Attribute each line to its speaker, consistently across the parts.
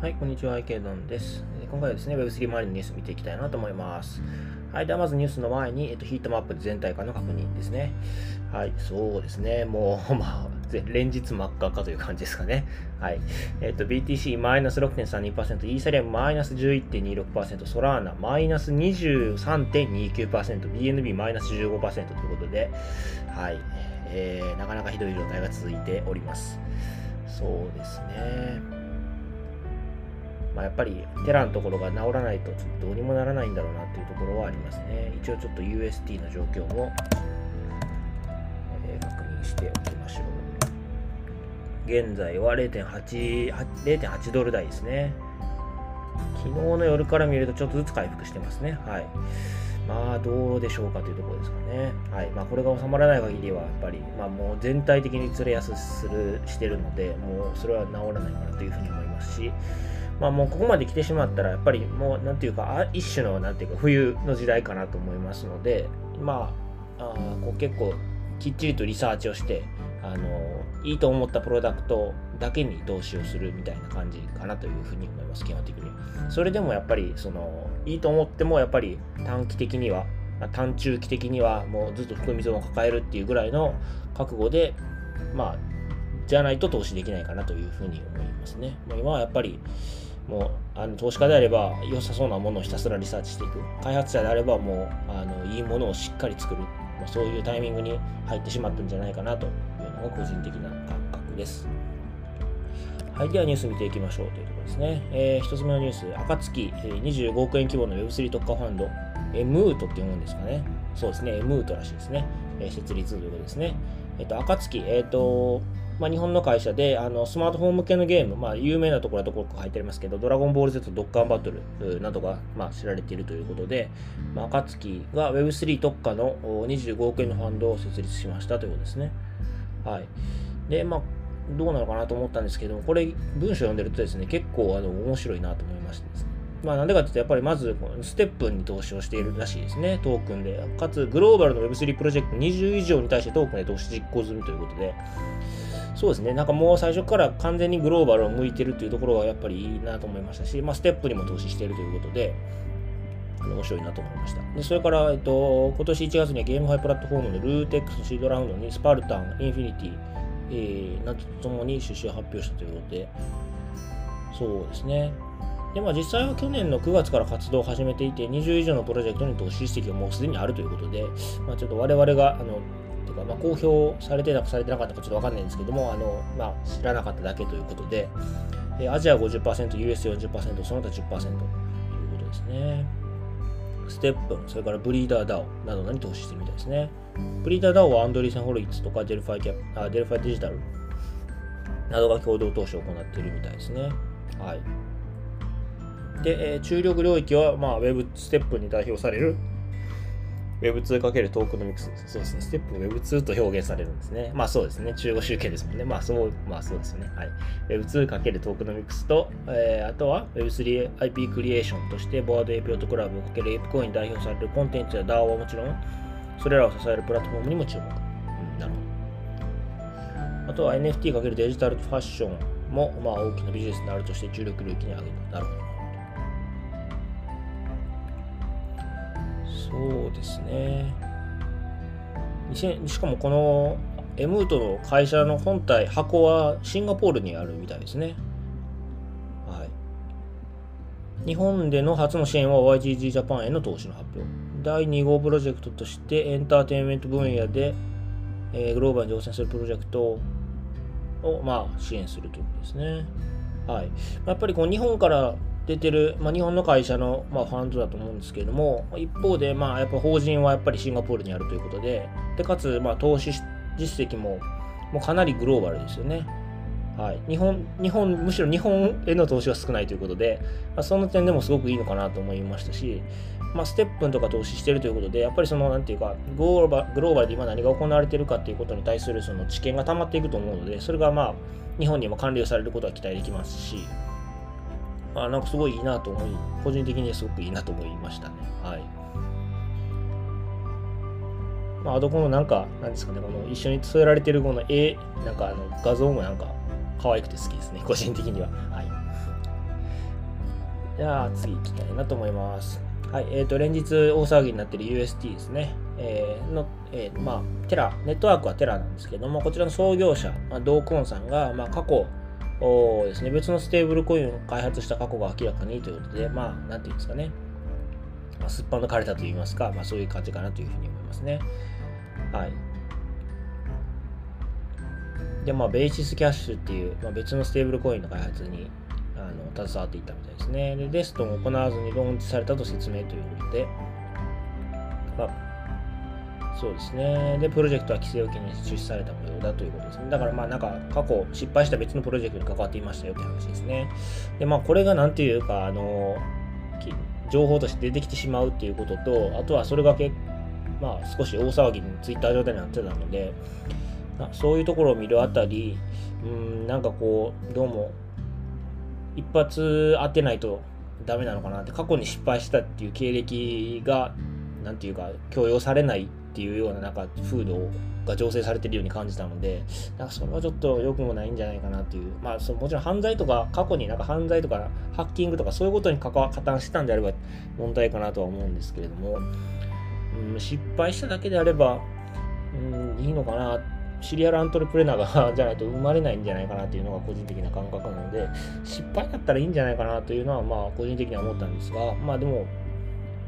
Speaker 1: はい、こんにちは、アイケドンです。今回はですね、Web3 周りのニュース見ていきたいなと思います。はい、ではまずニュースの前に、えっと、ヒートマップ全体化の確認ですね。はい、そうですね、もう、まあ、連日真っ赤かという感じですかね。はい。えっと、BTC マイナス6.32%、イーサリアムマイナス11.26%、ソラーナマイナス23.29%、BNB マイナス15%ということで、はい、えー、なかなかひどい状態が続いております。そうですね。まあ、やっぱりテラのところが治らないとちょっとどうにもならないんだろうなっていうところはありますね。一応ちょっと UST の状況も、えー確認しておきましょう。現在は0.8 0.8ドル台ですね。昨日の夜から見るとちょっとずつ回復してますね。はい。まあどうでしょうかというところですかね。はい。まあこれが収まらない限りはやっぱり、まあもう全体的に釣れやすするしてるので、もうそれは治らないかなというふうに思いますし、まあもうここまで来てしまったら、やっぱりもうなんていうか、一種のなんていうか冬の時代かなと思いますので、まあ、あこう結構きっちりとリサーチをして、あのいいと思ったプロダクトだけに投資をするみたいな感じかなというふうに思います、基本的に。それでもやっぱり、その、いいと思っても、やっぱり短期的には、短中期的には、もうずっと含み損を抱えるっていうぐらいの覚悟で、まあ、じゃないと投資できないかなというふうに思いますね。もう今はやっぱり、もうあの投資家であれば良さそうなものをひたすらリサーチしていく開発者であればもうあのいいものをしっかり作る、まあ、そういうタイミングに入ってしまったんじゃないかなとのが個人的な感覚です。はい、ではニュース見ていきましょうというところですね。えー、一つ目のニュース、暁、え25億円規模の Web3 特化ファンド、エムートって読むんですかね。そうですね、エムートらしいですね。えー設立ということですね。えっ、と、暁、えっ、と、まあ、日本の会社であのスマートフォン向けのゲーム、まあ、有名なところはどこか入ってありますけど、ドラゴンボール Z ドッカーバトルなどが、まあ、知られているということで、まあ、暁が Web3 特化の25億円のファンドを設立しましたということですね。はい。で、まあ、どうなのかなと思ったんですけど、これ、文章読んでるとですね、結構あの面白いなと思いましてですね。まあ、なんでかっていうと、やっぱりまず、ステップに投資をしているらしいですね、トークンで。かつ、グローバルの Web3 プロジェクト20以上に対してトークンで投資実行済みということで、そうですね、なんかもう最初から完全にグローバルを向いてるというところはやっぱりいいなと思いましたし、まあ、ステップにも投資しているということで、面白いなと思いました。でそれから、えっと、今年1月にはゲームファイプラットフォームのルーテックスシードラウンドにスパルタン、インフィニティ、えー、などとともに出資を発表したということで、そうですね。で、まあ実際は去年の9月から活動を始めていて、20以上のプロジェクトに投資実績がもうすでにあるということで、まあちょっと我々が、あの、てかまあ公表されてたかされてなかったかちょっとわかんないんですけども、あの、まあ知らなかっただけということで、えーアジア50%、US40%、その他10%ということですね。ステップン、それからブリーダーダオなどに投資してるみたいですね。ブリーダーダオはアンドリーセン・ホロイッツとかデルファイキャあデルファイデジタルなどが共同投資を行っているみたいですね。はい。で、えー注力領域は、まあ、Web ステップに代表される Web2× トークノミクス。そうですね。ステップ Web2 と表現されるんですね。まあそうですね。中国集計ですもんね。まあそう、まあそうですよね。はい。Web2× トークノミクスと、えーあとは Web3IP クリエーションとして、ボードエイプヨットクラブ×エイプコイン代表されるコンテンツや DAO はもちろん、それらを支えるプラットフォームにも注目。うん、なるほど。あとは NFT× デジタルファッションも、まあ、大きなビジネスになるとして注力領域に挙げる。なるほど。そうですね。2000しかもこのエムートの会社の本体、箱はシンガポールにあるみたいですね。はい。日本での初の支援は YGG ジャパンへの投資の発表。第2号プロジェクトとしてエンターテインメント分野で、えーグローバルに挑戦するプロジェクトを、まあ、支援するということですね。はい。やっぱりこう日本から出てる、まあ、日本の会社の、まあ、ファンドだと思うんですけれども、一方で、まあ、やっぱ法人はやっぱりシンガポールにあるということで、でかつ、まあ、投資実績ももうかなりグローバルですよね。はい、日本、日本、むしろ日本への投資が少ないということで、まあ、その点でもすごくいいのかなと思いましたし、まあ、ステップンとか投資してるということで、やっぱりその、なんていうか、グローバグローバルで今何が行われてるかっていうことに対するその知見が溜まっていくと思うので、それがまあ、日本にも完了されることは期待できますし、あ、なんかすごいいいなと思い、個人的にはすごくいいなと思いましたね。はい。まあ、あとこのなんか、なんですかね、この一緒に添えられてるこの絵、なんかあの画像もなんか、可愛くて好きですね、個人的には。はい。じゃあ次行きたいなと思います。はい、えっ、ー、と、連日大騒ぎになっている UST ですね。えー、の、えー、まあ、テラ、ネットワークはテラなんですけども、こちらの創業者、まあ、ドーコンさんが、まあ、過去、ですね、別のステーブルコインを開発した過去が明らかにということで、まあ、なんていうんですかね、まあ、すっぱ抜かれたといいますか、まあ、そういう感じかなというふうに思いますね。はい。で、まあ、ベーシスキャッシュっていう、まあ、別のステーブルコインの開発にあの携わっていったみたいですね。で、テストも行わずにローンチされたと説明ということで、まあ、そうですね。で、プロジェクトは規制を機に中止された模様だということですね。だからまあなんか過去失敗した別のプロジェクトに関わっていましたよって話ですね。で、まあこれが何ていうか、あの、情報として出てきてしまうっていうことと、あとはそれがけ、まあ少し大騒ぎにツイッター状態になってたので、そういうところを見るあたり、うん、なんかこう、どうも一発当てないとダメなのかなって過去に失敗したっていう経歴が何て言うか強要されないっていうようななんか風土が醸成されてるように感じたのでなんかそれはちょっと良くもないんじゃないかなっていう。まあそのもちろん犯罪とか過去になんか犯罪とかハッキングとかそういうことに関わ加担してたんであれば問題かなとは思うんですけれども、うん、失敗しただけであれば、うん、いいのかな。シリアルアントレプレナーがじゃないと生まれないんじゃないかなっていうのが個人的な感覚なので、失敗だったらいいんじゃないかなというのは、まあ、個人的には思ったんですが、まあでも、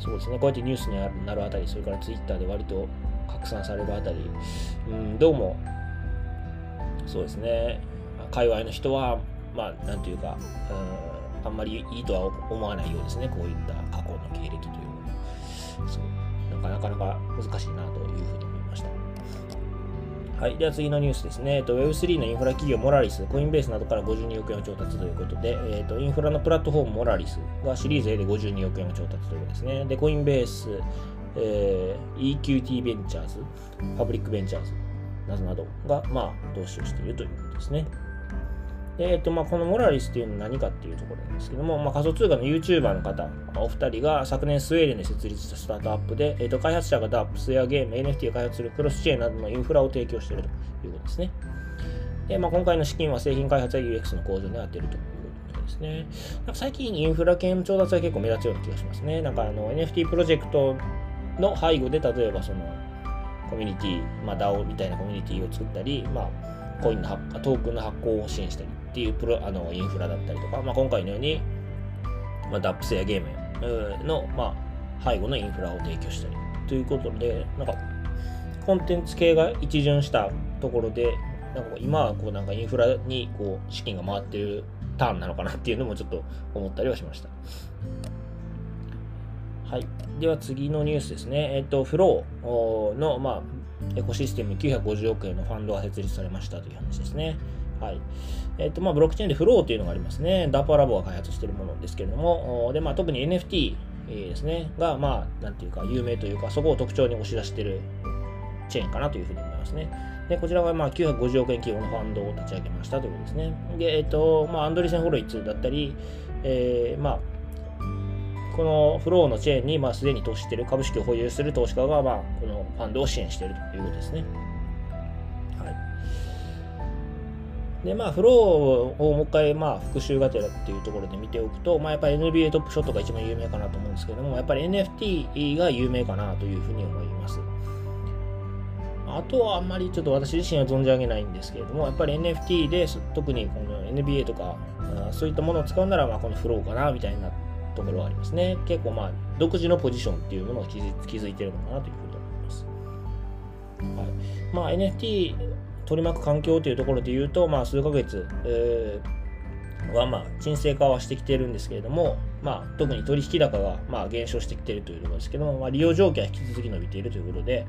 Speaker 1: そうですね、こうやってニュースになるあたり、それからツイッターで割と拡散されるあたり、うん、どうも、そうですね、界隈の人は、まあ、なんというか、うん、あんまりいいとは思わないようですね、こういった過去の経歴というのも。そう、なかなか難しいなというふうに。はい。では次のニュースですね。えっと、Web3 のインフラ企業モラリス、コインベースなどから52億円を調達ということで、えっと、インフラのプラットフォームモラリスがシリーズ A で52億円を調達ということですね。で、コインベース、えー、EQT ベンチャーズ、パブリックベンチャーズなどなどが、まあ、投資をしているということですね。えっとまあ、このモラリスっていうのは何かっていうところなんですけども、まあ、仮想通貨の YouTuber の方、お二人が昨年スウェーデンで設立したスタートアップで、えっと開発者が DApps やゲーム、NFT を開発するクロスチェーンなどのインフラを提供しているということですね。でまあ、今回の資金は製品開発や UX の向上に充てるということですね。なんか最近インフラ系の調達は結構目立つような気がしますね。なんかあの NFT プロジェクトの背後で例えばそのコミュニティ、まあ、DAO みたいなコミュニティを作ったり、まあ、コインのトークンの発行を支援したりっていうプロあのインフラだったりとか、まあ、今回のように、まあ、DAPS やゲームの、まあ、背後のインフラを提供したりということで、なんかコンテンツ系が一巡したところで、なんか今はこうなんかインフラにこう資金が回ってるターンなのかなっていうのもちょっと思ったりはしました。はい。では次のニュースですね。えっ、と、フローの、まあ、エコシステム950億円のファンドが設立されましたという話ですね。はい。えっ、と、まあ、ブロックチェーンでフローというのがありますね。ダパラボが開発しているものですけれども、で、まあ、特に NFT ですね、が、まあ、なんていうか、有名というか、そこを特徴に押し出しているチェーンかなというふうに思いますね。で、こちらが、まあ、950億円規模のファンドを立ち上げましたということですね。で、えっ、と、まあ、アンドリセン・ホロイツだったり、えー、まあ、このフローのチェーンに、まあ、すでに投資している、株式を保有する投資家が、まあ、このファンドを支援しているということですね。で、まあ、フローをもう一回、まあ、復習がてらっていうところで見ておくと、まあ、やっぱり NBA トップショットが一番有名かなと思うんですけども、やっぱり NFT が有名かなというふうに思います。あとはあんまりちょっと私自身は存じ上げないんですけれども、やっぱり NFT で特にこの NBA とか、そういったものを使うなら、まあ、このフローかなみたいなところはありますね。結構まあ、独自のポジションっていうものを築いてるのかなというふうに思います。はい。まあ、NFT 取り巻く環境というところで言うと、まあ、数ヶ月、えー、は、まあ、沈静化はしてきているんですけれども、まあ、特に取引高が、まあ、減少してきているというところですけども、まあ、利用条件は引き続き伸びているということで、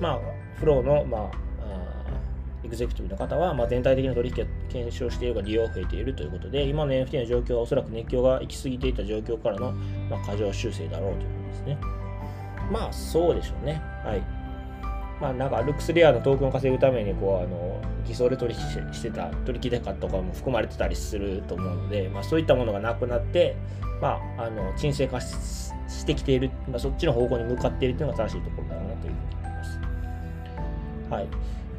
Speaker 1: まあ、フローの、まあ、エグゼクティブの方は、まあ、全体的な取引が減少しているが利用が増えているということで、今の NFT の状況はおそらく熱狂が行き過ぎていた状況からの、まあ、過剰修正だろうということですね。まあ、そうでしょうね。はい。まあなんかルックスレアのトークンを稼ぐためにこうあの偽装で取引してた取引高とかも含まれてたりすると思うので、まあ、そういったものがなくなって、まあ、あの沈静化してきている、まあ、そっちの方向に向かっているというのが正しいところだろうなというふうに思います。はい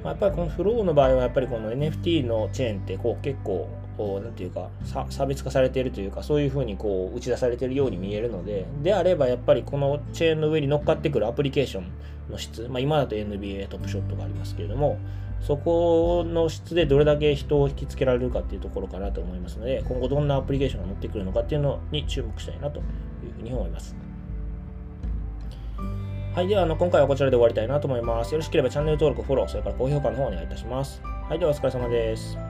Speaker 1: まあ、やっぱりこのフローの場合はやっぱりこの NFT のチェーンってこう結構こうなんていうか差別化されているというかそういうふうにこう打ち出されているように見えるのでであればやっぱりこのチェーンの上に乗っかってくるアプリケーションの質、まあ、今だと NBA トップショットがありますけれどもそこの質でどれだけ人を引きつけられるかっていうところかなと思いますので今後どんなアプリケーションが乗ってくるのかっていうのに注目したいなというふうに思います。はい。では、あの、今回はこちらで終わりたいなと思います。よろしければチャンネル登録、フォロー、それから高評価の方お願いいたします。はい。では、お疲れ様です。